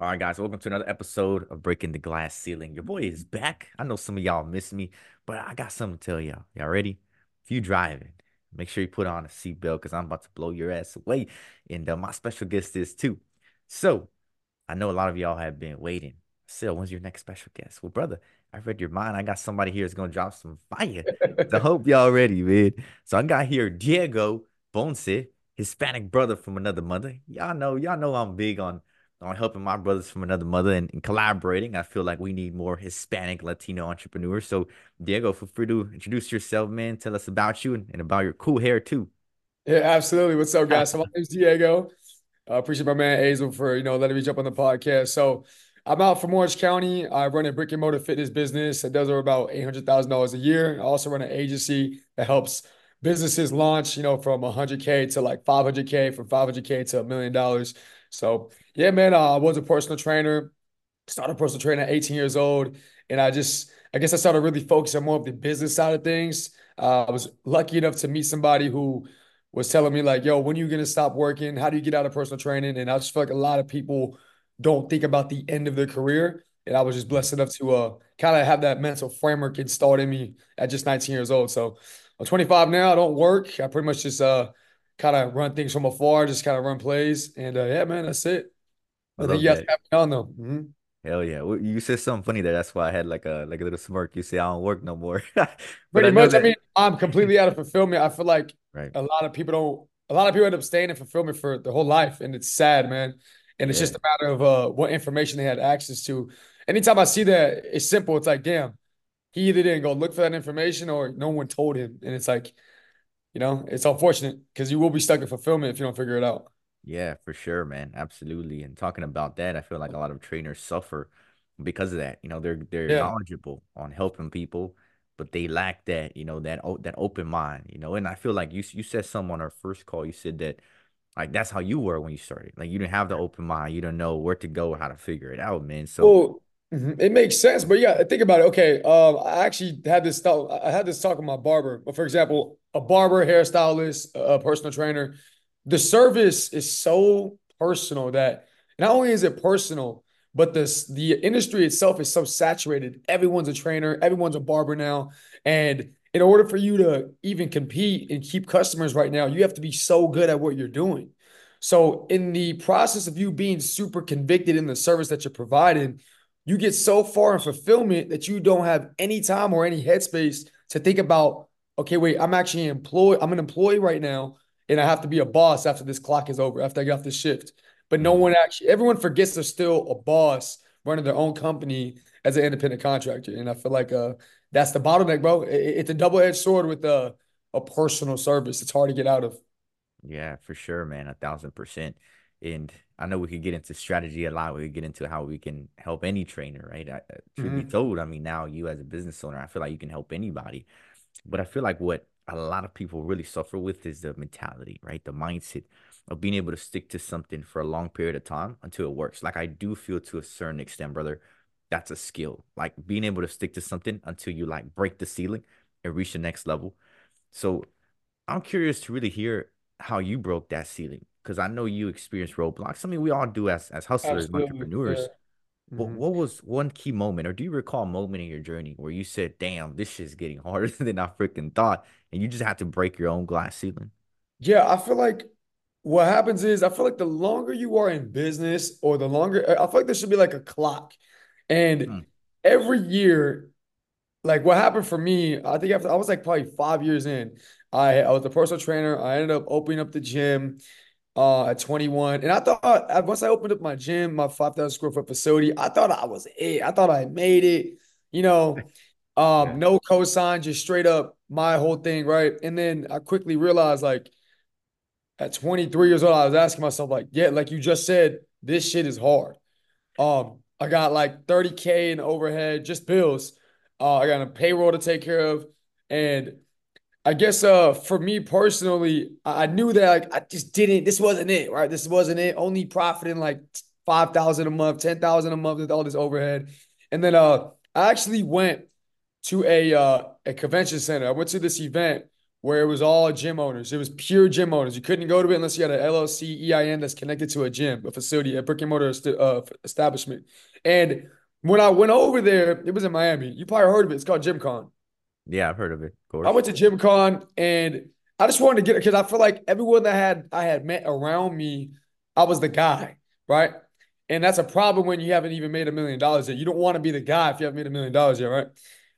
All right, guys, welcome to another episode of Breaking the Glass Ceiling. Your boy is back. I know some of y'all miss me, but I got something to tell y'all. Y'all ready? If you driving, make sure you put on a seatbelt because I'm about to blow your ass away. And uh, my special guest is too. So I know a lot of y'all have been waiting. Still, when's your next special guest? Well, brother, I read your mind. I got somebody here that's gonna drop some fire. I hope y'all ready, man. So I got here Diego Ponce, Hispanic brother from another mother. Y'all know, y'all know I'm big on on helping my brothers from another mother and, and, collaborating. I feel like we need more Hispanic Latino entrepreneurs. So, Diego, feel free to introduce yourself, man. Tell us about you and, and about your cool hair too. Yeah, absolutely. What's up, guys? So my name's Diego. I uh, appreciate my man Assael for you know letting me jump on the podcast. So I'm out from Orange County. I run a brick and mortar fitness business that does over about eight hundred thousand dollars a year. I also run an agency that helps businesses launch, you know, from 100k to like 500k, from 500k to a million dollars. So yeah, man, uh, I was a personal trainer. Started personal training at 18 years old, and I just, I guess, I started really focusing more of the business side of things. Uh, I was lucky enough to meet somebody who was telling me like, "Yo, when are you gonna stop working? How do you get out of personal training?" And I just feel like a lot of people don't think about the end of their career. And I was just blessed enough to uh, kind of have that mental framework installed in me at just 19 years old. So I'm 25 now. I don't work. I pretty much just uh, kind of run things from afar, just kind of run plays. And uh, yeah, man, that's it. I, I think you guys have me on though. Mm-hmm. Hell yeah! You said something funny there. That's why I had like a like a little smirk. You say I don't work no more. Pretty I much. That... I mean, I'm completely out of fulfillment. I feel like right. a lot of people don't. A lot of people end up staying in fulfillment for their whole life, and it's sad, man. And it's yeah. just a matter of uh, what information they had access to. Anytime I see that, it's simple. It's like, damn, he either didn't go look for that information or no one told him, and it's like, you know, it's unfortunate because you will be stuck in fulfillment if you don't figure it out. Yeah, for sure, man. Absolutely. And talking about that, I feel like a lot of trainers suffer because of that. You know, they're they're yeah. knowledgeable on helping people, but they lack that, you know, that that open mind, you know. And I feel like you you said something on our first call, you said that like that's how you were when you started. Like you didn't have the open mind, you don't know where to go or how to figure it out, man. So well, mm-hmm, it makes sense, but yeah, think about it. Okay, um, I actually had this thought. I had this talk with my barber. But for example, a barber, hairstylist, a personal trainer, the service is so personal that not only is it personal, but this the industry itself is so saturated. Everyone's a trainer, everyone's a barber now, and in order for you to even compete and keep customers right now, you have to be so good at what you're doing. So, in the process of you being super convicted in the service that you're providing, you get so far in fulfillment that you don't have any time or any headspace to think about, okay, wait, I'm actually employed, I'm an employee right now, and I have to be a boss after this clock is over, after I get off the shift. But no mm-hmm. one actually, everyone forgets they're still a boss running their own company as an independent contractor. And I feel like uh, that's the bottleneck, bro. It, it's a double edged sword with a, a personal service. It's hard to get out of. Yeah, for sure, man. A thousand percent. And I know we could get into strategy a lot. We could get into how we can help any trainer, right? I, truth mm-hmm. be told, I mean, now you as a business owner, I feel like you can help anybody. But I feel like what a lot of people really suffer with is the mentality, right? The mindset of being able to stick to something for a long period of time until it works. Like I do feel to a certain extent, brother, that's a skill. Like being able to stick to something until you like break the ceiling and reach the next level. So I'm curious to really hear how you broke that ceiling because I know you experienced roadblocks. I mean, we all do as as hustlers, Absolutely. entrepreneurs. Yeah. What, mm-hmm. what was one key moment, or do you recall a moment in your journey where you said, "Damn, this shit's getting harder than I freaking thought," and you just had to break your own glass ceiling? Yeah, I feel like what happens is I feel like the longer you are in business, or the longer I feel like there should be like a clock, and mm. every year, like what happened for me, I think after I was like probably five years in, I I was a personal trainer. I ended up opening up the gym uh, at 21. And I thought once I opened up my gym, my 5,000 square foot facility, I thought I was it. I thought I made it, you know, um, no cosign, just straight up my whole thing, right? And then I quickly realized, like, at 23 years old, I was asking myself, like, yeah, like you just said, this shit is hard. Um, I got like 30K in overhead, just bills. Uh, I got a payroll to take care of. And I guess uh for me personally, I knew that like I just didn't. This wasn't it, right? This wasn't it. Only profiting like five thousand a month, ten thousand a month with all this overhead, and then uh, I actually went to a uh, a convention center. I went to this event where it was all gym owners. It was pure gym owners. You couldn't go to it unless you had an LLC EIN that's connected to a gym, a facility, a brick and mortar uh, establishment. And when I went over there, it was in Miami. You probably heard of it. It's called GymCon. Yeah, I've heard of it. Of course. I went to GymCon and I just wanted to get it because I feel like everyone that had I had met around me, I was the guy, right? And that's a problem when you haven't even made a million dollars yet. You don't want to be the guy if you haven't made a million dollars yet, right?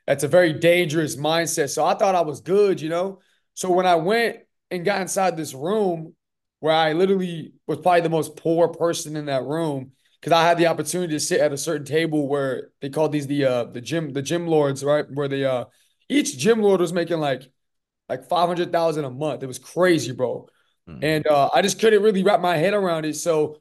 That's a very dangerous mindset. So I thought I was good, you know. So when I went and got inside this room where I literally was probably the most poor person in that room because I had the opportunity to sit at a certain table where they called these the uh the gym the gym lords, right? Where they uh each gym lord was making like like 500,000 a month. It was crazy, bro. Mm-hmm. And uh, I just couldn't really wrap my head around it. So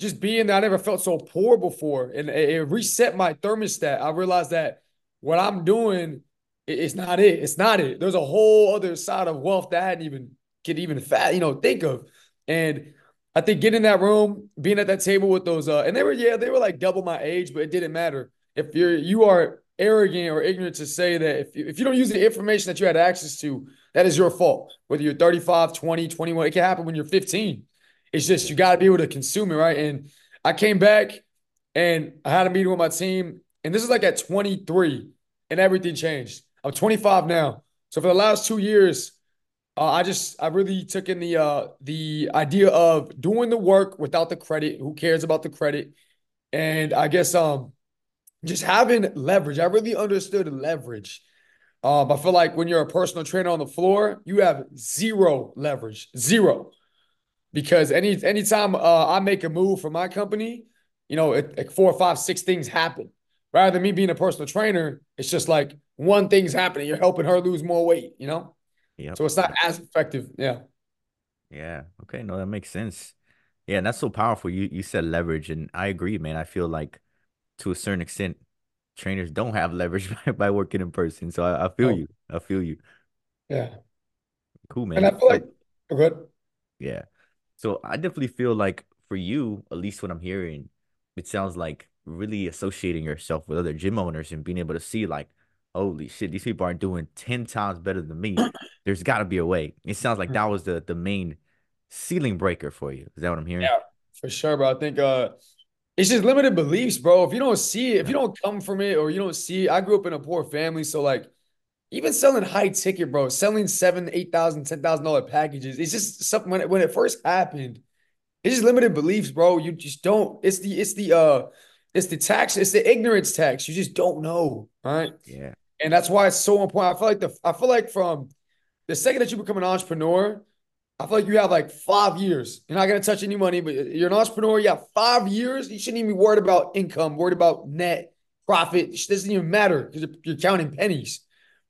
just being there, I never felt so poor before. And it, it reset my thermostat. I realized that what I'm doing, it, it's not it. It's not it. There's a whole other side of wealth that I hadn't even could even fat, you know, think of. And I think getting in that room, being at that table with those, uh, and they were, yeah, they were like double my age, but it didn't matter. If you're you are arrogant or ignorant to say that if you, if you don't use the information that you had access to, that is your fault. Whether you're 35, 20, 21, it can happen when you're 15. It's just you got to be able to consume it, right? And I came back and I had a meeting with my team, and this is like at 23, and everything changed. I'm 25 now. So for the last two years, uh, I just I really took in the uh the idea of doing the work without the credit. Who cares about the credit? And I guess um just having leverage. I really understood leverage. Um, I feel like when you're a personal trainer on the floor, you have zero leverage, zero. Because any anytime uh, I make a move for my company, you know, it, like four, five, six things happen. Rather than me being a personal trainer, it's just like one thing's happening. You're helping her lose more weight, you know? Yeah. So it's not as effective. Yeah. Yeah. Okay. No, that makes sense. Yeah, and that's so powerful. You you said leverage, and I agree, man. I feel like to a certain extent, trainers don't have leverage by, by working in person. So I, I feel oh. you. I feel you. Yeah. Cool, man. And I feel like so, good. Yeah. So I definitely feel like for you, at least what I'm hearing, it sounds like really associating yourself with other gym owners and being able to see like, holy shit, these people are doing 10 times better than me. There's gotta be a way. It sounds like that was the the main ceiling breaker for you. Is that what I'm hearing? Yeah, for sure, bro. I think uh it's just limited beliefs, bro. If you don't see it, if you don't come from it or you don't see it, I grew up in a poor family. So like even selling high ticket, bro, selling seven, eight thousand, ten thousand dollar packages, it's just something when it, when it first happened, it's just limited beliefs, bro. You just don't, it's the, it's the uh it's the tax, it's the ignorance tax. You just don't know, right? Yeah. And that's why it's so important. I feel like the I feel like from the second that you become an entrepreneur, I feel like you have like five years. You're not going to touch any money, but you're an entrepreneur. You have five years. You shouldn't even be worried about income, worried about net profit. It doesn't even matter because you're counting pennies.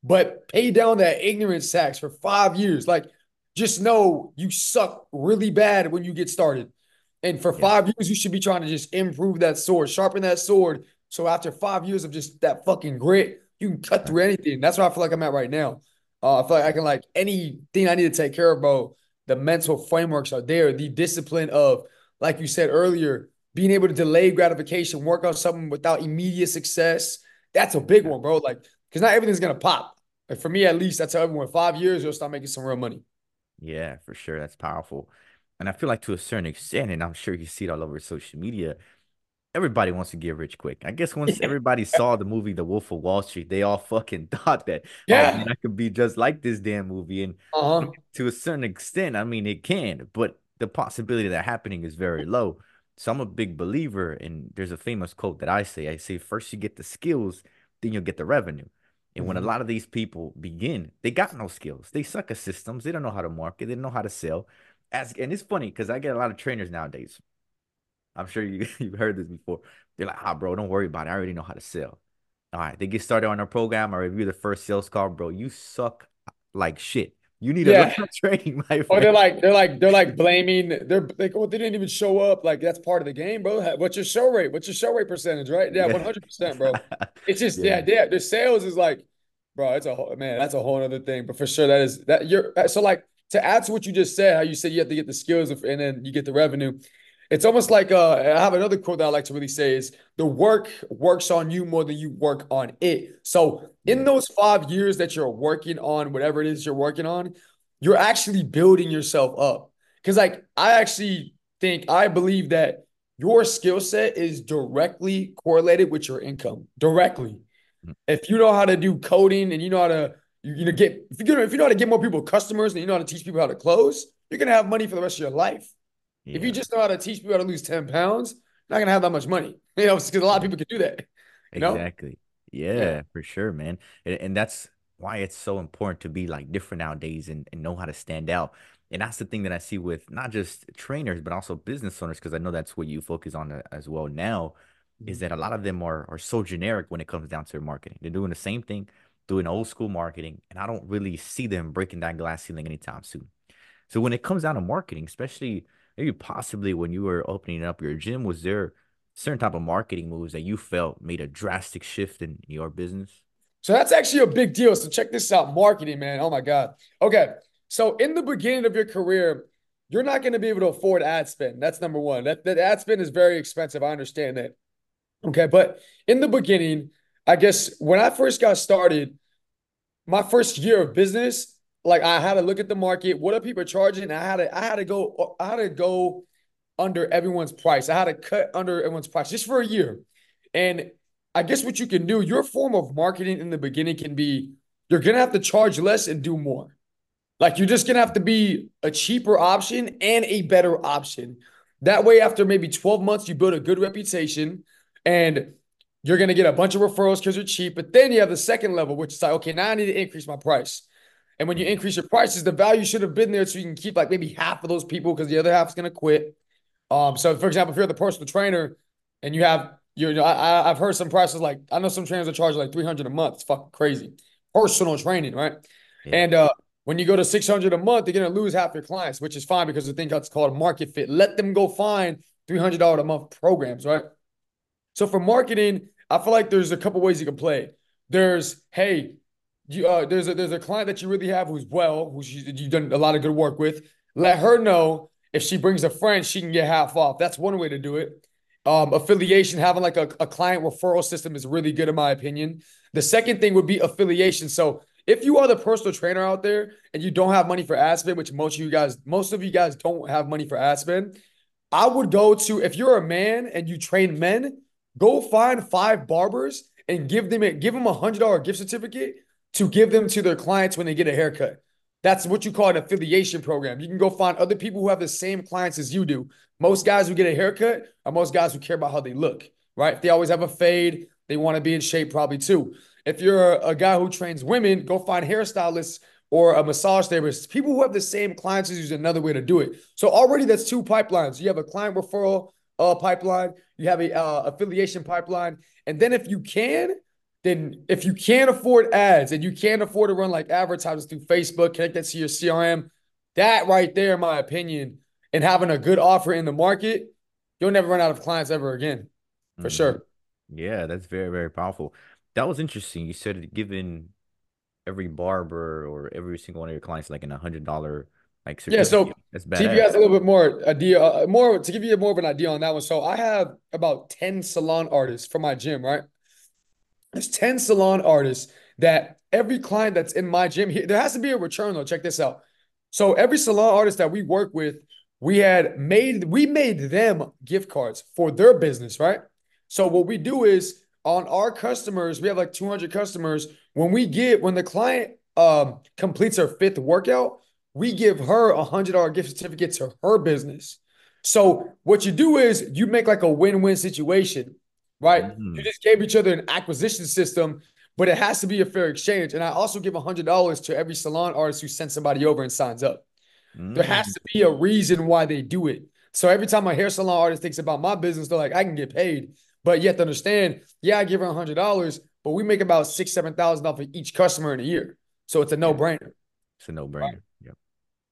But pay down that ignorance tax for five years. Like, just know you suck really bad when you get started. And for yeah. five years, you should be trying to just improve that sword, sharpen that sword. So after five years of just that fucking grit, you can cut through anything. That's where I feel like I'm at right now. Uh, I feel like I can like anything I need to take care of, bro the mental frameworks are there. The discipline of, like you said earlier, being able to delay gratification, work on something without immediate success. That's a big one, bro. Like, because not everything's gonna pop. Like for me, at least, that's how everyone. Five years, you'll start making some real money. Yeah, for sure. That's powerful. And I feel like to a certain extent, and I'm sure you see it all over social media, everybody wants to get rich quick. I guess once everybody saw the movie The Wolf of Wall Street, they all fucking thought that, oh, yeah, oh, man, I could be just like this damn movie. And uh-huh. to a certain extent, I mean, it can, but the possibility of that happening is very low. So I'm a big believer, and there's a famous quote that I say: I say, first you get the skills, then you'll get the revenue. And mm-hmm. when a mm-hmm. lot of these people begin, they got no skills. They suck at systems. They don't know how to market. They don't know how to sell. As and it's funny because I get a lot of trainers nowadays I'm sure you you've heard this before. They're like, ah, bro, don't worry about it. I already know how to sell. All right, they get started on our program. I review the first sales call, bro. You suck like shit. You need yeah. a training, my friend. Or they're like, they're like, they're like blaming. They're like, oh, they didn't even show up. Like that's part of the game, bro. What's your show rate? What's your show rate percentage? Right? Yeah, one hundred percent, bro. It's just yeah. yeah, yeah. The sales is like, bro. It's a whole man. That's a whole other thing. But for sure, that is that you're so like to add to what you just said. How you said you have to get the skills and then you get the revenue it's almost like uh, I have another quote that I like to really say is the work works on you more than you work on it. So in those five years that you're working on whatever it is you're working on, you're actually building yourself up. Because like I actually think I believe that your skill set is directly correlated with your income directly. Mm-hmm. If you know how to do coding and you know how to you, you know get if you know if you know how to get more people customers and you know how to teach people how to close, you're gonna have money for the rest of your life. Yeah. If you just know how to teach people how to lose 10 pounds, you're not gonna have that much money. You know, because a lot of people can do that. exactly. Yeah, yeah, for sure, man. And, and that's why it's so important to be like different nowadays and, and know how to stand out. And that's the thing that I see with not just trainers, but also business owners, because I know that's what you focus on uh, as well now, is that a lot of them are, are so generic when it comes down to their marketing. They're doing the same thing, doing old school marketing, and I don't really see them breaking that glass ceiling anytime soon. So when it comes down to marketing, especially maybe possibly when you were opening up your gym, was there certain type of marketing moves that you felt made a drastic shift in your business? So that's actually a big deal. So check this out, marketing, man. Oh my God. Okay. So in the beginning of your career, you're not going to be able to afford ad spend. That's number one. That, that ad spend is very expensive. I understand that. Okay. But in the beginning, I guess when I first got started, my first year of business, like I had to look at the market. What are people charging? I had to I had to go I had to go under everyone's price. I had to cut under everyone's price just for a year. And I guess what you can do, your form of marketing in the beginning can be you're gonna have to charge less and do more. Like you're just gonna have to be a cheaper option and a better option. That way, after maybe 12 months, you build a good reputation and you're gonna get a bunch of referrals because you're cheap. But then you have the second level, which is like, okay, now I need to increase my price. And when you increase your prices, the value should have been there so you can keep like maybe half of those people because the other half is going to quit. Um, so for example, if you're the personal trainer and you have you know, I, I've heard some prices like I know some trainers are charging like 300 a month. It's fucking crazy. Personal training, right? Yeah. And uh, when you go to 600 a month, you're going to lose half your clients, which is fine because the thing that's called market fit. Let them go find $300 a month programs, right? So for marketing, I feel like there's a couple ways you can play. There's, hey, you, uh, there's a there's a client that you really have who's well, who you've done a lot of good work with. Let her know if she brings a friend, she can get half off. That's one way to do it. Um, affiliation, having like a, a client referral system is really good in my opinion. The second thing would be affiliation. So if you are the personal trainer out there and you don't have money for ad spend, which most of you guys, most of you guys don't have money for ad spend, I would go to if you're a man and you train men, go find five barbers and give them a give them a hundred dollar gift certificate to give them to their clients when they get a haircut. That's what you call an affiliation program. You can go find other people who have the same clients as you do. Most guys who get a haircut are most guys who care about how they look, right? If they always have a fade, they want to be in shape probably too. If you're a, guy who trains women, go find hairstylists or a massage therapist. People who have the same clients is another way to do it. So already that's two pipelines. You have a client referral uh, pipeline, you have a uh, affiliation pipeline, and then if you can, then if you can't afford ads and you can't afford to run like advertisements through Facebook, connect that to your CRM, that right there, in my opinion, and having a good offer in the market, you'll never run out of clients ever again, for mm-hmm. sure. Yeah, that's very, very powerful. That was interesting. You said giving every barber or every single one of your clients like an hundred dollar like yeah. So that's to give you guys a little bit more idea, uh, more to give you more of an idea on that one. So I have about ten salon artists for my gym, right? There's 10 salon artists that every client that's in my gym, here, there has to be a return though. Check this out. So every salon artist that we work with, we had made, we made them gift cards for their business, right? So what we do is on our customers, we have like 200 customers. When we get, when the client um, completes her fifth workout, we give her a hundred dollar gift certificate to her business. So what you do is you make like a win-win situation right? Mm-hmm. You just gave each other an acquisition system, but it has to be a fair exchange. And I also give $100 to every salon artist who sends somebody over and signs up. Mm-hmm. There has to be a reason why they do it. So every time a hair salon artist thinks about my business, they're like, I can get paid. But you have to understand, yeah, I give her $100, but we make about six, 7,000 off of each customer in a year. So it's a no brainer. It's a no brainer. Right?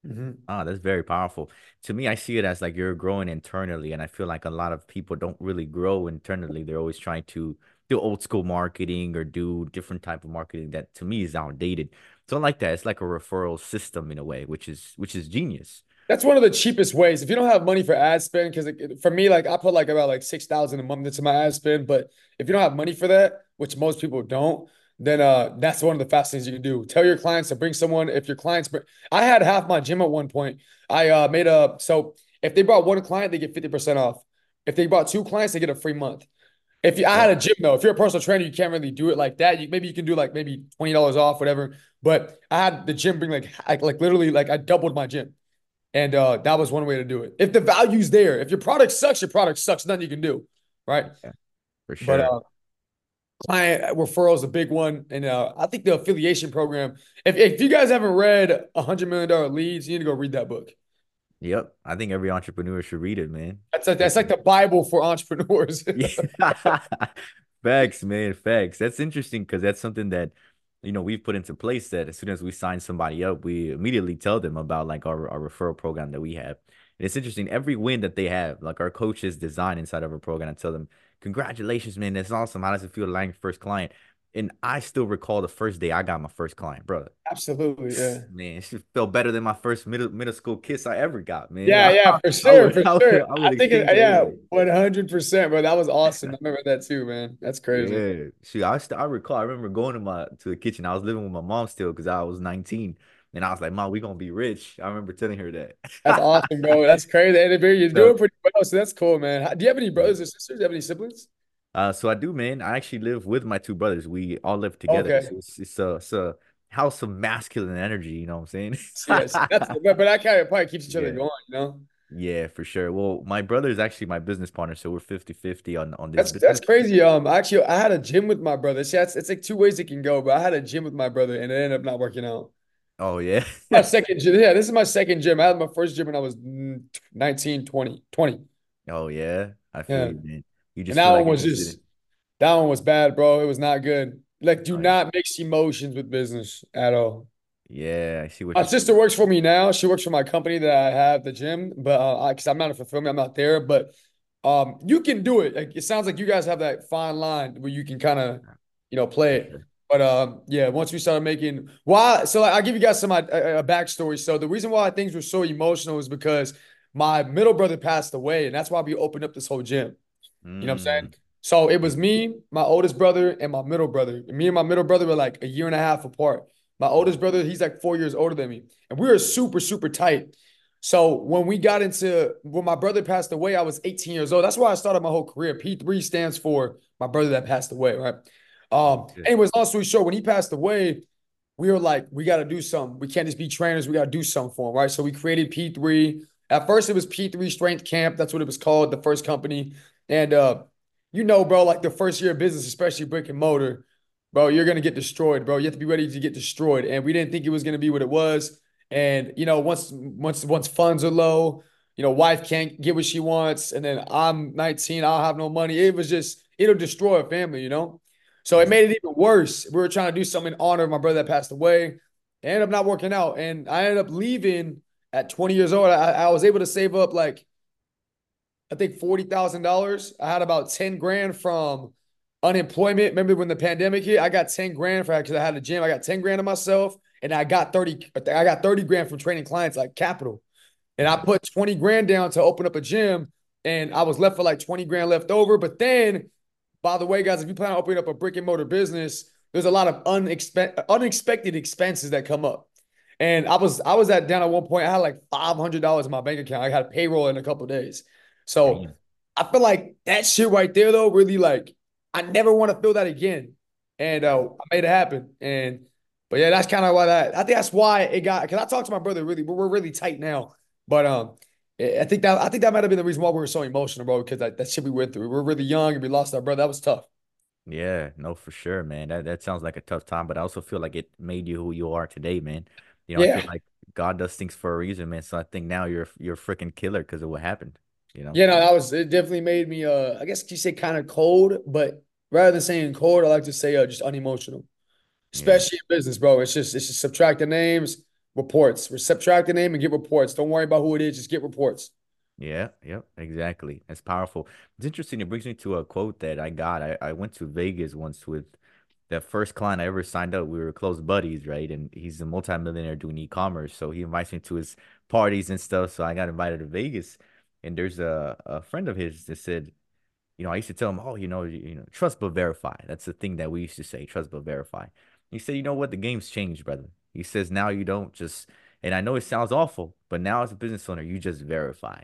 Mm-hmm. Ah, that's very powerful. To me, I see it as like you're growing internally, and I feel like a lot of people don't really grow internally. They're always trying to do old school marketing or do different type of marketing that to me is outdated. So I like that. It's like a referral system in a way, which is which is genius. That's one of the cheapest ways. If you don't have money for ad spend, because for me, like I put like about like six thousand a month into my ad spend, but if you don't have money for that, which most people don't, then uh that's one of the fast things you can do. Tell your clients to bring someone. If your clients, bring, I had half my gym at one point. I uh made a so if they brought one client, they get fifty percent off. If they brought two clients, they get a free month. If you, I had a gym though, if you're a personal trainer, you can't really do it like that. You maybe you can do like maybe twenty dollars off, whatever. But I had the gym bring like like literally like I doubled my gym. And uh, that was one way to do it. If the value's there, if your product sucks, your product sucks. Nothing you can do, right? Yeah, for sure. But uh, client referral is a big one, and uh, I think the affiliation program. If if you guys haven't read a hundred million dollar leads, you need to go read that book. Yep, I think every entrepreneur should read it, man. That's like that's like the Bible for entrepreneurs. facts, man, facts. That's interesting because that's something that you know we've put into place that as soon as we sign somebody up we immediately tell them about like our, our referral program that we have and it's interesting every win that they have like our coaches design inside of our program and tell them congratulations man that's awesome how does it feel to land your first client and I still recall the first day I got my first client, brother. Absolutely, yeah. Man, it felt better than my first middle middle school kiss I ever got, man. Yeah, yeah, for sure, would, for I sure. I, I think, it, yeah, one hundred percent, bro. That was awesome. I remember that too, man. That's crazy. Yeah, shoot, I st- I recall. I remember going to my to the kitchen. I was living with my mom still because I was nineteen. And I was like, Mom, we gonna be rich. I remember telling her that. that's awesome, bro. That's crazy. And you're doing pretty well. So that's cool, man. Do you have any brothers or sisters? Do you have any siblings? Uh, so I do, man. I actually live with my two brothers. We all live together. Okay. So it's, it's, a, it's a house of masculine energy. You know what I'm saying? yes, that's, but, but that kind of probably keeps each other yeah. going. You know? Yeah, for sure. Well, my brother is actually my business partner, so we're 50-50 on on this. That's that's crazy. Um, actually, I had a gym with my brother. See, it's, it's like two ways it can go, but I had a gym with my brother, and it ended up not working out. Oh yeah, my second gym. Yeah, this is my second gym. I had my first gym when I was 19, 20. 20. Oh yeah, I feel yeah. you, man. You just and that like one was just that one was bad, bro. It was not good. Like, do not mix emotions with business at all. Yeah, I see what my sister works for me now. She works for my company that I have, the gym, but uh, because I'm not a fulfillment, I'm not there. But um, you can do it. Like, it sounds like you guys have that fine line where you can kind of, you know, play it. But um, yeah, once we started making why, so I'll give you guys some a, a backstory. So the reason why things were so emotional is because my middle brother passed away, and that's why we opened up this whole gym. Mm. You know what I'm saying? Mm. So it was me, my oldest brother, and my middle brother. And me and my middle brother were like a year and a half apart. My oldest brother, he's like four years older than me. And we were super, super tight. So when we got into when my brother passed away, I was 18 years old. That's why I started my whole career. P3 stands for my brother that passed away, right? Um, anyways, long story short, when he passed away, we were like, we got to do something. We can't just be trainers. We got to do something for him, right? So we created P3. At first, it was P3 Strength Camp. That's what it was called, the first company. And uh, you know, bro, like the first year of business, especially brick and mortar, bro, you're gonna get destroyed, bro. You have to be ready to get destroyed. And we didn't think it was gonna be what it was. And you know, once once once funds are low, you know, wife can't get what she wants, and then I'm 19, I'll have no money. It was just it'll destroy a family, you know. So it made it even worse. We were trying to do something in honor of my brother that passed away. It ended up not working out, and I ended up leaving at 20 years old. I, I was able to save up like I think forty thousand dollars. I had about ten grand from unemployment. Remember when the pandemic hit? I got ten grand for because I had a gym. I got ten grand of myself, and I got thirty. I got thirty grand from training clients like capital, and I put twenty grand down to open up a gym, and I was left for like twenty grand left over. But then, by the way, guys, if you plan on opening up a brick and mortar business, there's a lot of unexpe- unexpected expenses that come up. And I was I was at down at one point. I had like five hundred dollars in my bank account. I had payroll in a couple days. So Damn. I feel like that shit right there, though, really like I never want to feel that again. And uh, I made it happen. And but yeah, that's kind of why that I think that's why it got because I talked to my brother really, we're really tight now. But um I think that I think that might have been the reason why we were so emotional, bro, because that, that shit we went through. We were really young and we lost our brother. That was tough. Yeah, no, for sure, man. That that sounds like a tough time, but I also feel like it made you who you are today, man. You know, yeah. I feel like God does things for a reason, man. So I think now you're you're a freaking killer because of what happened. You know? Yeah, no, that was it. Definitely made me. Uh, I guess you say kind of cold, but rather than saying cold, I like to say uh, just unemotional, especially yeah. in business, bro. It's just it's just subtract the names, reports. Subtract the name and get reports. Don't worry about who it is. Just get reports. Yeah, yep, exactly. That's powerful. It's interesting. It brings me to a quote that I got. I, I went to Vegas once with the first client I ever signed up, we were close buddies, right? And he's a multimillionaire doing e-commerce. So he invites me to his parties and stuff. So I got invited to Vegas. And there's a, a friend of his that said, you know, I used to tell him, oh, you know, you, you know, trust but verify. That's the thing that we used to say, trust but verify. He said, you know what? The game's changed, brother. He says now you don't just, and I know it sounds awful, but now as a business owner, you just verify.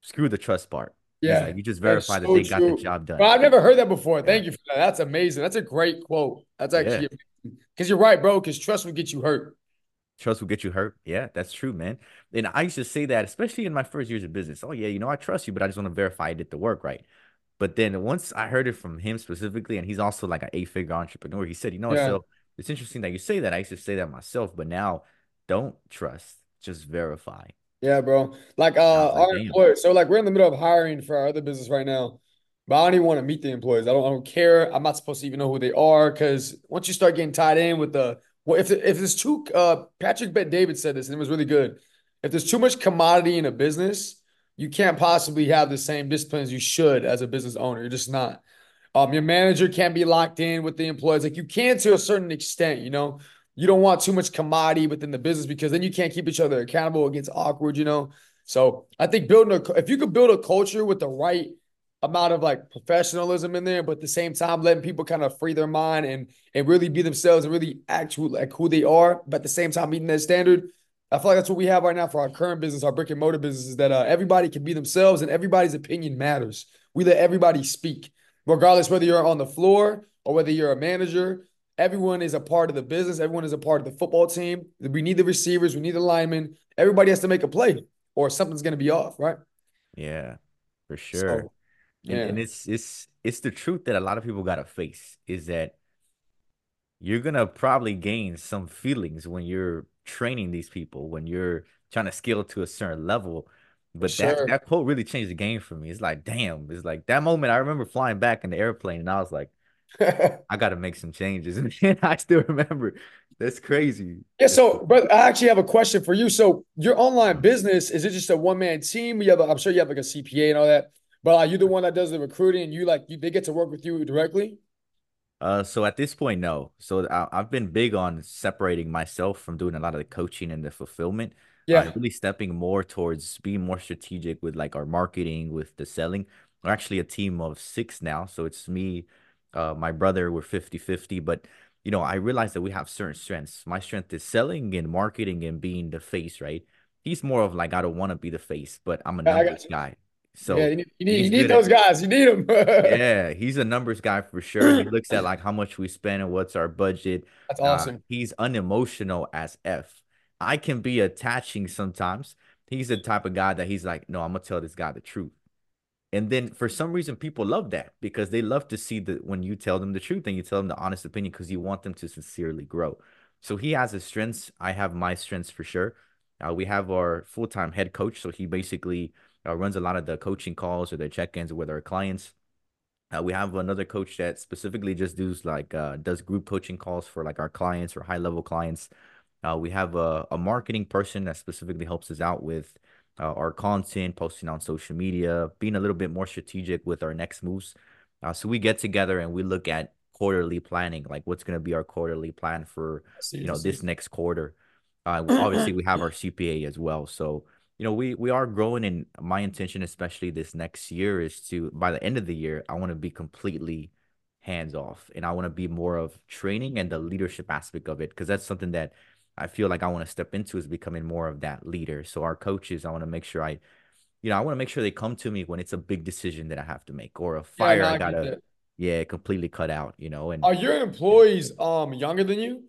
Screw the trust part. Yeah, like, you just verify that they got the job done. Well, I've never heard that before. Thank yeah. you for that. That's amazing. That's a great quote. That's actually because yeah. you're right, bro. Because trust will get you hurt. Trust will get you hurt. Yeah, that's true, man. And I used to say that, especially in my first years of business. Oh yeah, you know I trust you, but I just want to verify I did the work right. But then once I heard it from him specifically, and he's also like an eight-figure entrepreneur, he said, you know yeah. so it's interesting that you say that. I used to say that myself, but now don't trust, just verify. Yeah, bro. Like uh like, our employers. So like we're in the middle of hiring for our other business right now. But I don't even want to meet the employees. I don't, I don't care. I'm not supposed to even know who they are because once you start getting tied in with the well, if if there's too uh Patrick Bet David said this and it was really good. If there's too much commodity in a business, you can't possibly have the same disciplines you should as a business owner. You're just not. Um, your manager can't be locked in with the employees. Like you can to a certain extent, you know you don't want too much commodity within the business because then you can't keep each other accountable. It gets awkward, you know. So I think building a if you could build a culture with the right amount of like professionalism in there, but at the same time letting people kind of free their mind and and really be themselves and really actually like who they are, but at the same time meeting that standard. I feel like that's what we have right now for our current business, our brick and mortar business, is that uh, everybody can be themselves and everybody's opinion matters. We let everybody speak, regardless whether you're on the floor or whether you're a manager Everyone is a part of the business. Everyone is a part of the football team. We need the receivers. We need the linemen. Everybody has to make a play, or something's going to be off, right? Yeah, for sure. So, yeah. And, and it's it's it's the truth that a lot of people got to face is that you're gonna probably gain some feelings when you're training these people, when you're trying to scale to a certain level. But that that quote really changed the game for me. It's like, damn, it's like that moment. I remember flying back in the airplane, and I was like, I got to make some changes. And I still remember that's crazy. Yeah. So, but I actually have a question for you. So, your online business is it just a one man team? You have, a, I'm sure you have like a CPA and all that. But are you the one that does the recruiting, and you like you, they get to work with you directly? Uh, so at this point, no. So I, have been big on separating myself from doing a lot of the coaching and the fulfillment. Yeah, uh, really stepping more towards being more strategic with like our marketing, with the selling. We're actually a team of six now, so it's me, uh, my brother were 50 50 but you know i realize that we have certain strengths my strength is selling and marketing and being the face right he's more of like i don't want to be the face but i'm a numbers guy so yeah, you need, you need, you need those at, guys. You need them. yeah, he's a numbers guy for sure. He looks at like how much we spend and what's our budget. That's awesome. Uh, he's unemotional as f. I can be attaching sometimes. He's the type of guy that he's like, no, I'm gonna tell this guy the truth. And then for some reason, people love that because they love to see that when you tell them the truth and you tell them the honest opinion because you want them to sincerely grow. So he has his strengths. I have my strengths for sure. Uh, we have our full time head coach. So he basically uh, runs a lot of the coaching calls or the check ins with our clients. Uh, we have another coach that specifically just does like uh, does group coaching calls for like our clients or high level clients. Uh, we have a, a marketing person that specifically helps us out with uh, our content, posting on social media, being a little bit more strategic with our next moves. Uh, so we get together and we look at quarterly planning, like what's going to be our quarterly plan for see, you know this next quarter. Uh, obviously, we have our CPA as well. So you know we we are growing, and my intention, especially this next year, is to by the end of the year, I want to be completely hands off, and I want to be more of training and the leadership aspect of it because that's something that I feel like I want to step into is becoming more of that leader. So our coaches, I want to make sure I, you know, I want to make sure they come to me when it's a big decision that I have to make or a fire yeah, I gotta, yeah, completely cut out. You know, and are your employees um younger than you?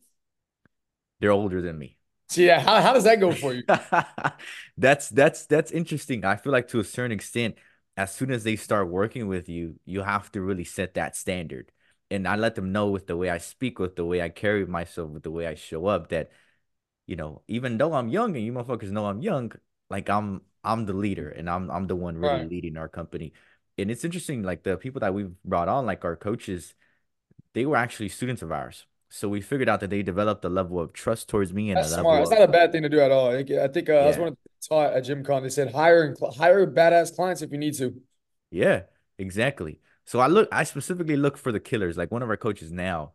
They're older than me. So yeah, how, how does that go for you? that's that's that's interesting. I feel like to a certain extent, as soon as they start working with you, you have to really set that standard. And I let them know with the way I speak, with the way I carry myself, with the way I show up, that you know, even though I'm young and you motherfuckers know I'm young, like I'm I'm the leader and I'm I'm the one really right. leading our company. And it's interesting, like the people that we've brought on, like our coaches, they were actually students of ours. So we figured out that they developed a level of trust towards me and that's smart. It's not a bad thing to do at all. I think, I think uh, yeah. that's one of the taught at GymCon. They said hire and hire badass clients if you need to. Yeah, exactly. So I look, I specifically look for the killers. Like one of our coaches now,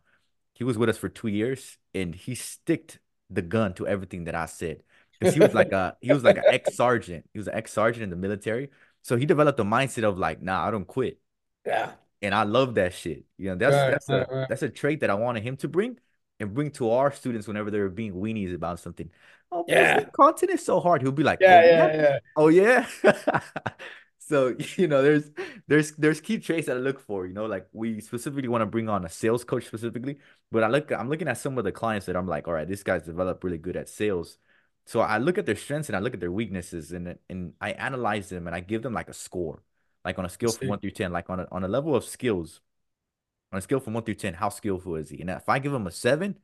he was with us for two years, and he sticked the gun to everything that I said because he was like a he was like an ex sergeant. He was an ex sergeant in the military, so he developed a mindset of like, nah, I don't quit. Yeah. And I love that shit. You know, that's Right, that's a right, right. that's a trait that I wanted him to bring and bring to our students whenever they're being weenies about something. Oh, Yeah. content is so hard. He'll be like, Yeah, oh yeah, yeah, yeah. oh yeah. So, you know, there's there's there's key traits that I look for, you know, like we specifically want to bring on a sales coach specifically, but I look I'm looking at some of the clients that I'm like, all right, this guy's developed really good at sales. So I look at their strengths and I look at their weaknesses and and I analyze them and I give them like a score, like on a scale from one through ten, like on a on a level of skills, on a scale from one through ten, how skillful is he? And if I give him a seven,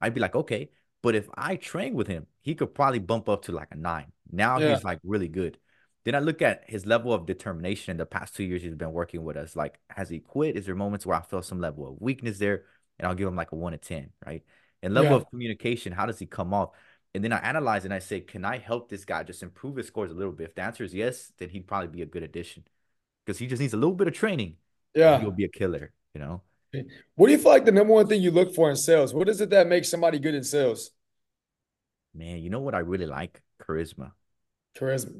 I'd be like, okay. But if I train with him, he could probably bump up to like a nine. Now Yeah. he's like really good. Then I look at his level of determination in the past two years he's been working with us. Like, has he quit? Is there moments where I feel some level of weakness there? And I'll give him like a one to 10, right? And level Yeah. of communication, how does he come off? And then I analyze and I say, can I help this guy just improve his scores a little bit? If the answer is yes, then he'd probably be a good addition because he just needs a little bit of training Yeah. he'll be a killer, you know? Eh, what do you feel like the number one thing you look for in sales? What is it that makes somebody good in sales? Man, you know what I really like? Charisma. Charisma.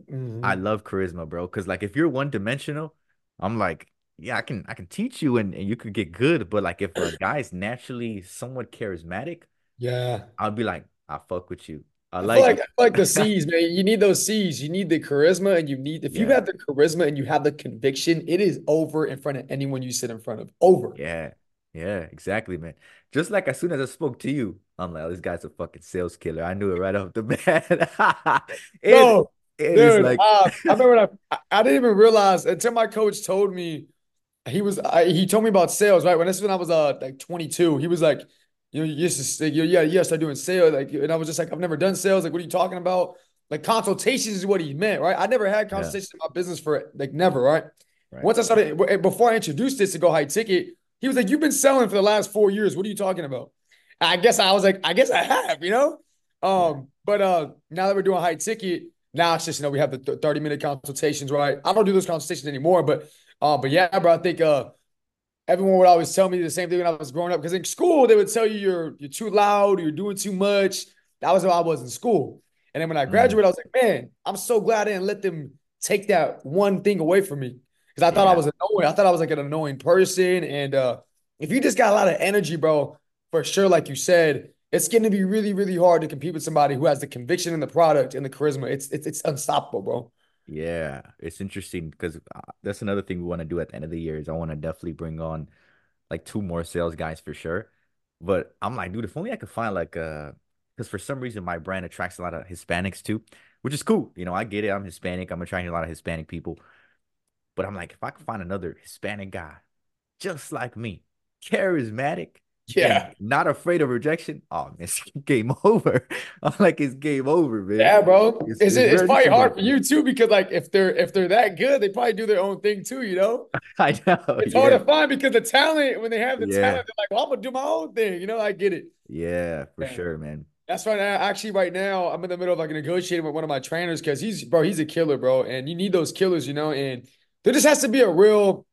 I hmm love charisma, bro. Cause like if you're one dimensional, I'm like, yeah, I can I can teach you and, and you could get good. But like if a guy's naturally somewhat charismatic, Yeah. I'll be like, I fuck with you. I I like like I like the C's, man. You need those C's. You need the charisma, and you need if you have the charisma and you have the conviction, it is over in front of anyone you sit in front of. Over. yeah, yeah, exactly, man. Just like as soon as I spoke to you, I'm like, oh, this guy's a fucking sales killer. I knew it right off the bat. And Bro, it's dude, like, uh, I remember I, I didn't even realize until my coach told me he was I, he told me about sales, right? When this is when I was uh like 22, he was like, you know, you used to say, yeah, yeah, start doing sales. Like, and I was just like, I've never done sales. Like, what are you talking about? Like consultations is what he meant, right? I never had yeah, consultations in my business for like never, right? right, Once I started before I introduced this to Go High Ticket, he was like, You've been selling for the last four years. What are you talking about? I guess I was like, I guess I have, you know? Um, but uh now that we're doing high ticket, now it's just, you know, we have the 30 minute consultations, right? I don't do those consultations anymore, but uh, but yeah, bro, I think uh everyone would always tell me the same thing when I was growing up. Because in school, they would tell you you're you're too loud, you're doing too much. That was how I was in school. And then when I mm, graduated, I was like, man, I'm so glad I didn't let them take that one thing away from me. Because I thought I was annoying. I thought I was like an annoying person. And uh, if you just got a lot of energy, bro, for sure, like you said, it's going to be really, really hard to compete with somebody who has the conviction in the product and the charisma. It's it's it's unstoppable, bro. yeah. It's interesting because uh, that's another thing we want to do at the end of the year is I want to definitely bring on like two more sales guys for sure. But I'm like, dude, if only I could find like uh because for some reason my brand attracts a lot of Hispanics too, which is cool. You know, I get it. I'm Hispanic. I'm attracting a lot of Hispanic people. But I'm like, if I could find another Hispanic guy just like me, charismatic and Yeah. not afraid of rejection, oh man, it's game over. I'm like, it's game over, man. Yeah, bro. It's Is it's it? It's probably hard for you too because like if they're if they're that good, they probably do their own thing too. You know, I know. it's hard to find because the talent when they have the Yeah. talent, they're like, well, I'm gonna do my own thing. You know, I get it. Yeah, for Yeah. sure, man. That's right. Now, actually, right now, I'm in the middle of like negotiating with one of my trainers because he's bro, he's a killer, bro, and you need those killers, you know. And there just has to be a real.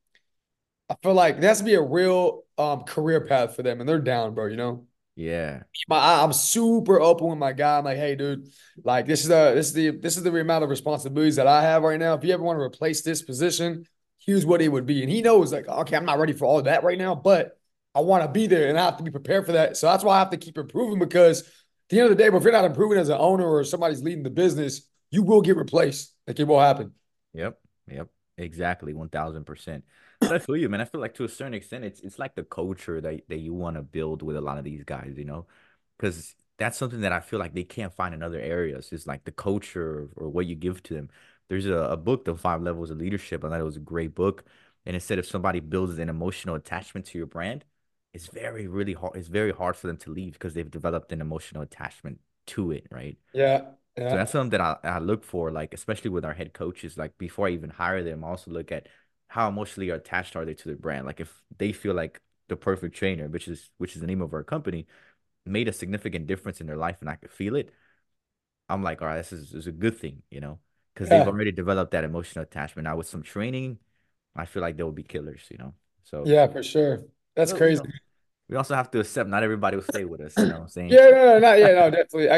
I feel like that's to be a real um career path for them, and they're down, bro. You know. Yeah. my I- I'm super open with my guy. I'm like, hey, dude, like this is the this is the this is the amount of responsibilities that I have right now. If you ever want to replace this position, here's what it would be. And he knows, like, okay, I'm not ready for all of that right now, but I want to be there and I have to be prepared for that. So that's why I have to keep improving because at the end of the day, if you're not improving as an owner or somebody's leading the business, you will get replaced. Like it will happen. Yep. Yep. Exactly. 1000%. But I feel you, man. I feel like to a certain extent, it's it's like the culture that, that you want to build with a lot of these guys, you know? Because that's something that I feel like they can't find in other areas. It's like the culture or what you give to them. There's a, a book, The Five Levels of Leadership. I thought it was a great book. And it said if somebody builds an emotional attachment to your brand, it's very, really hard. It's very hard for them to leave because they've developed an emotional attachment to it, right? Yeah. So that's something that I, I look for, like especially with our head coaches. Like before I even hire them, I also look at how emotionally attached are they to the brand. Like if they feel like the perfect trainer, which is which is the name of our company, made a significant difference in their life, and I could feel it. I'm like, all right, this is, this is a good thing, you know, because they've already developed that emotional attachment. Now with some training, I feel like they will be killers, you know. So, Yeah, for sure. That's you crazy. know, we also have to accept not everybody will stay with us. You know what I'm saying? Yeah, no, no, no, yeah, no, definitely. I,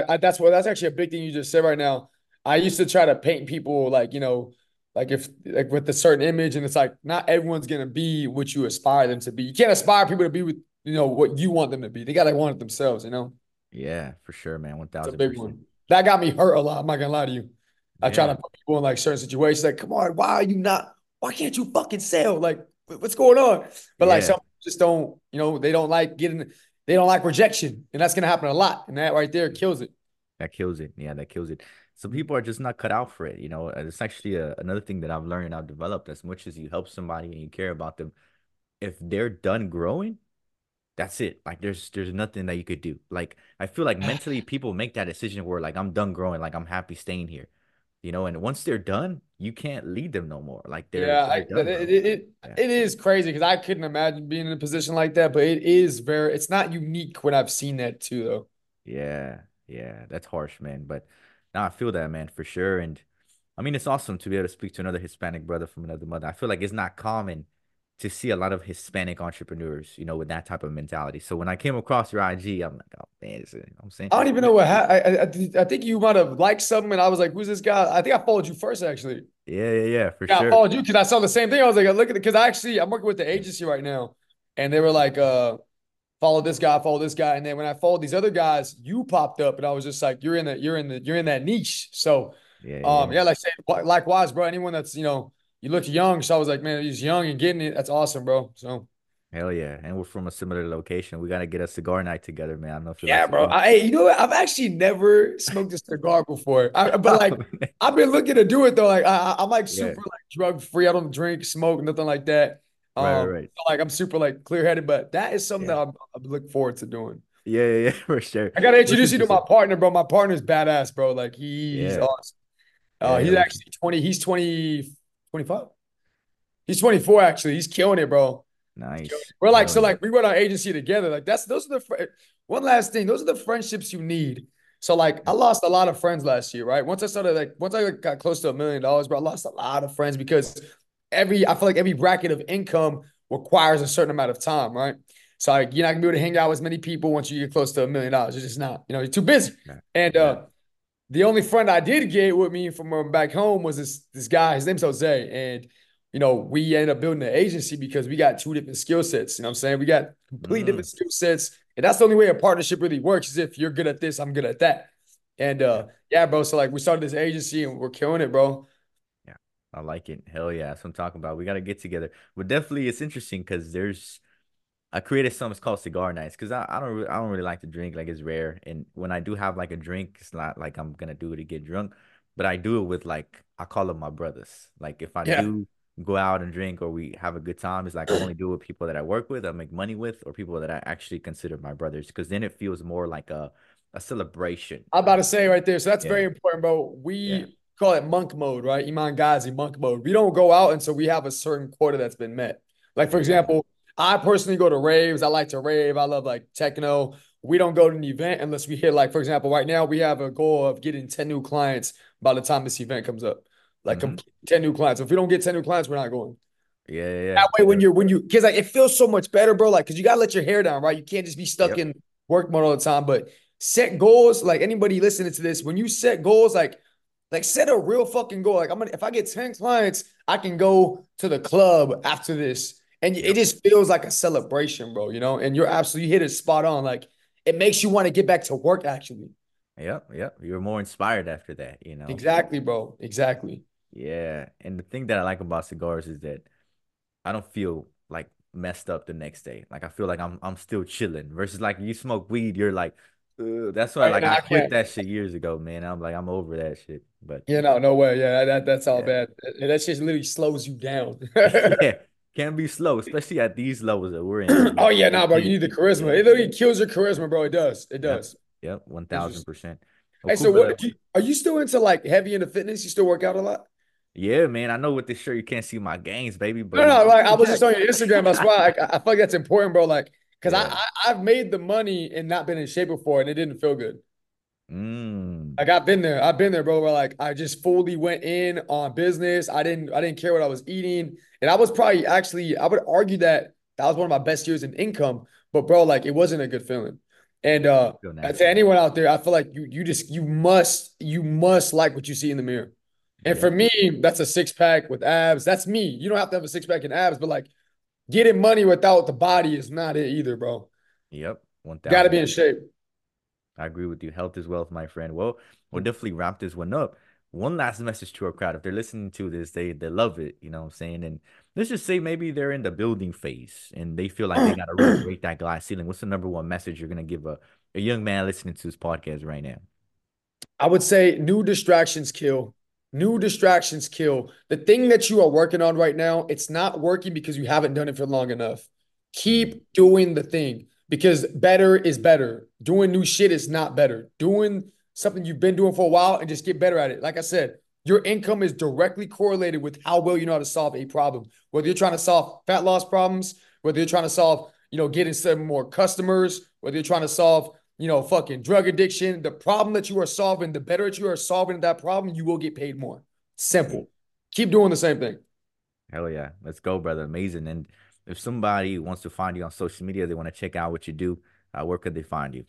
I, I, that's what that's actually a big thing you just said right now. I used to try to paint people like you know, like if like with a certain image, and it's like not everyone's gonna be what you aspire them to be. You can't aspire people to be with you know what you want them to be. They gotta want it themselves. You know. Yeah, for sure, man. One thousand. big one. That got me hurt a lot. I'm not gonna lie to you. I yeah. try to put people in like certain situations. Like, come on, why are you not? Why can't you fucking sell? Like, what's going on? But yeah. like some just don't, you know, they don't like getting, they don't like rejection, and that's gonna happen a lot. And that right there kills it. That kills it. Yeah, that kills it. Some people are just not cut out for it. You know, it's actually a, another thing that I've learned and I've developed. As much as you help somebody and you care about them, if they're done growing, that's it. Like there's there's nothing that you could do. Like I feel like mentally people make that decision where like I'm done growing, like I'm happy staying here you know, and once they're done, you can't lead them no more. Like they're yeah, they're done, it, it, it, yeah. it is crazy because I couldn't imagine being in a position like that, but it is very it's not unique when I've seen that too though. Yeah, yeah, that's harsh, man. But now I feel that, man, for sure. And I mean, it's awesome to be able to speak to another Hispanic brother from another mother. I feel like it's not common to see a lot of Hispanic entrepreneurs, you know, with that type of mentality. So when I came across your IG, I'm like, oh man, know I'm saying I don't even know what ha- I, I I think you might have liked something, and I was like, who's this guy? I think I followed you first, actually. Yeah, yeah, yeah, for yeah, sure. I followed you because I saw the same thing. I was like, look at it, because I actually I'm working with the agency right now, and they were like, uh, follow this guy, follow this guy, and then when I followed these other guys, you popped up, and I was just like, you're in the, you're in the, you're in that niche. So, yeah, um, yeah, yeah like say likewise, bro. Anyone that's you know you look young. So I was like, man, he's young and getting it. That's awesome, bro. So hell yeah, and we're from a similar location. We gotta get a cigar night together, man. I don't know if yeah, bro. I, you know what? I've actually never smoked a cigar before, I, but like I've been looking to do it though. Like I, am like super yeah. like drug free. I don't drink, smoke, nothing like that. Um, right, right. So like I'm super like clear headed, but that is something yeah. that I'm, I'm looking forward to doing. Yeah, yeah, yeah, for sure. I gotta introduce you to my partner, bro. My partner's badass, bro. Like he's yeah. awesome. Uh, he's actually 20, he's 20, 25. He's 24 actually. He's killing it, bro. Nice. We're like, so like we run our agency together. Like that's those are the fr- one last thing. Those are the friendships you need. So like I lost a lot of friends last year, right? Once I started like once I got close to a million dollars, bro, I lost a lot of friends because every I feel like every bracket of income requires a certain amount of time, right? So like, you're not gonna be able to hang out with as many people once you get close to a million dollars. You're just not, you know, you're too busy. And uh the only friend I did get with me from back home was this this guy. His name's Jose, and you know, we ended up building an agency because we got two different skill sets. You know what I'm saying? We got complete mm. different skill sets. And that's the only way a partnership really works is if you're good at this, I'm good at that. And uh yeah, bro. So like we started this agency and we're killing it, bro. I like it. Hell yeah. That's what I'm talking about. We gotta get together. But definitely it's interesting because there's I created something called cigar nights because I, I don't really, I don't really like to drink like it's rare and when I do have like a drink it's not like I'm gonna do it to get drunk but I do it with like I call them my brothers like if I yeah. do go out and drink or we have a good time it's like I only do it with people that I work with, I make money with, or people that I actually consider my brothers. Because then it feels more like a a celebration. I'm about to say right there. So that's yeah. very important, bro. We yeah. Call it monk mode, right? Iman Gadzhi, monk mode. We don't go out until we have a certain quota that's been met. Like, for example, I personally go to raves. I like to rave. I love like techno. We don't go to an event unless we hit, like, for example, right now we have a goal of getting 10 new clients by the time this event comes up like mm-hmm. 10 new clients. If we don't get 10 new clients, we're not going. Yeah, yeah. That way, when you're when you because like it feels so much better, bro. Like, cause you gotta let your hair down, right? You can't just be stuck yep. in work mode all the time. But set goals, like anybody listening to this, when you set goals, like like set a real fucking goal. Like I'm gonna if I get 10 clients, I can go to the club after this. And it just feels like a celebration, bro. You know, and you're absolutely you hit it spot on. Like it makes you want to get back to work actually. Yep, yep. You're more inspired after that, you know. Exactly, bro. Exactly. Yeah, and the thing that I like about cigars is that I don't feel like messed up the next day. Like I feel like I'm I'm still chilling. Versus like you smoke weed, you're like, that's why like I, I quit that shit years ago, man. I'm like I'm over that shit. But yeah, no, no way. Yeah, that that's all yeah. bad. That just literally slows you down. yeah, can be slow, especially at these levels that we're in. oh yeah, no, nah, bro. You need the charisma. It literally kills your charisma, bro. It does. It does. Yep, yep one thousand percent. Hey, so what? You, are you still into like heavy into fitness? You still work out a lot? Yeah, man. I know with this shirt you can't see my gains, baby. But no, no, like I was just on your Instagram. That's why I, I feel like that's important, bro. Like, cause yeah. I, I have made the money and not been in shape before, and it didn't feel good. Mm. Like I've been there. I've been there, bro. Where like I just fully went in on business. I didn't I didn't care what I was eating. And I was probably actually, I would argue that that was one of my best years in income. But bro, like it wasn't a good feeling. And uh to anyone out there, I feel like you you just you must you must like what you see in the mirror. And yeah. for me, that's a six pack with abs. That's me. You don't have to have a six pack and abs, but like getting money without the body is not it either, bro. Yep. Got to be in shape. I agree with you. Health is wealth, my friend. Well, we'll mm. definitely wrap this one up. One last message to our crowd. If they're listening to this, they they love it. You know what I'm saying? And let's just say maybe they're in the building phase and they feel like they got to really break that glass ceiling. What's the number one message you're going to give a, a young man listening to this podcast right now? I would say new distractions kill. New distractions kill. The thing that you are working on right now, it's not working because you haven't done it for long enough. Keep doing the thing because better is better. Doing new shit is not better. Doing something you've been doing for a while and just get better at it. Like I said, your income is directly correlated with how well you know how to solve a problem. Whether you're trying to solve fat loss problems, whether you're trying to solve, you know, getting some more customers, whether you're trying to solve, you know, fucking drug addiction, the problem that you are solving, the better that you are solving that problem, you will get paid more. Simple. Keep doing the same thing. Hell yeah. Let's go, brother. Amazing. And if somebody wants to find you on social media, they want to check out what you do, uh, where could they find you?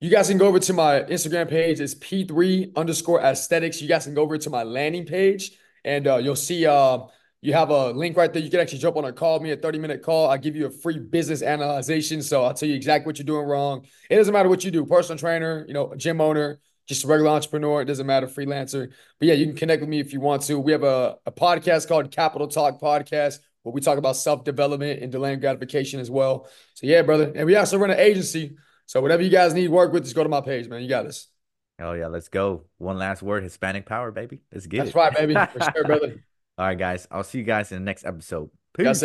You guys can go over to my Instagram page. It's P3 underscore aesthetics. You guys can go over to my landing page and uh, you'll see uh, you have a link right there. You can actually jump on a call, me a 30 minute call. I give you a free business analysis. So I'll tell you exactly what you're doing wrong. It doesn't matter what you do, personal trainer, you know, gym owner, just a regular entrepreneur. It doesn't matter, freelancer. But yeah, you can connect with me if you want to. We have a, a podcast called Capital Talk Podcast where we talk about self development and delaying gratification as well. So yeah, brother. And we also run an agency. So whatever you guys need work with, just go to my page, man. You got this. Oh yeah, let's go. One last word, Hispanic power, baby. Let's get That's it. That's right, baby. For sure, brother. All right, guys. I'll see you guys in the next episode. Peace.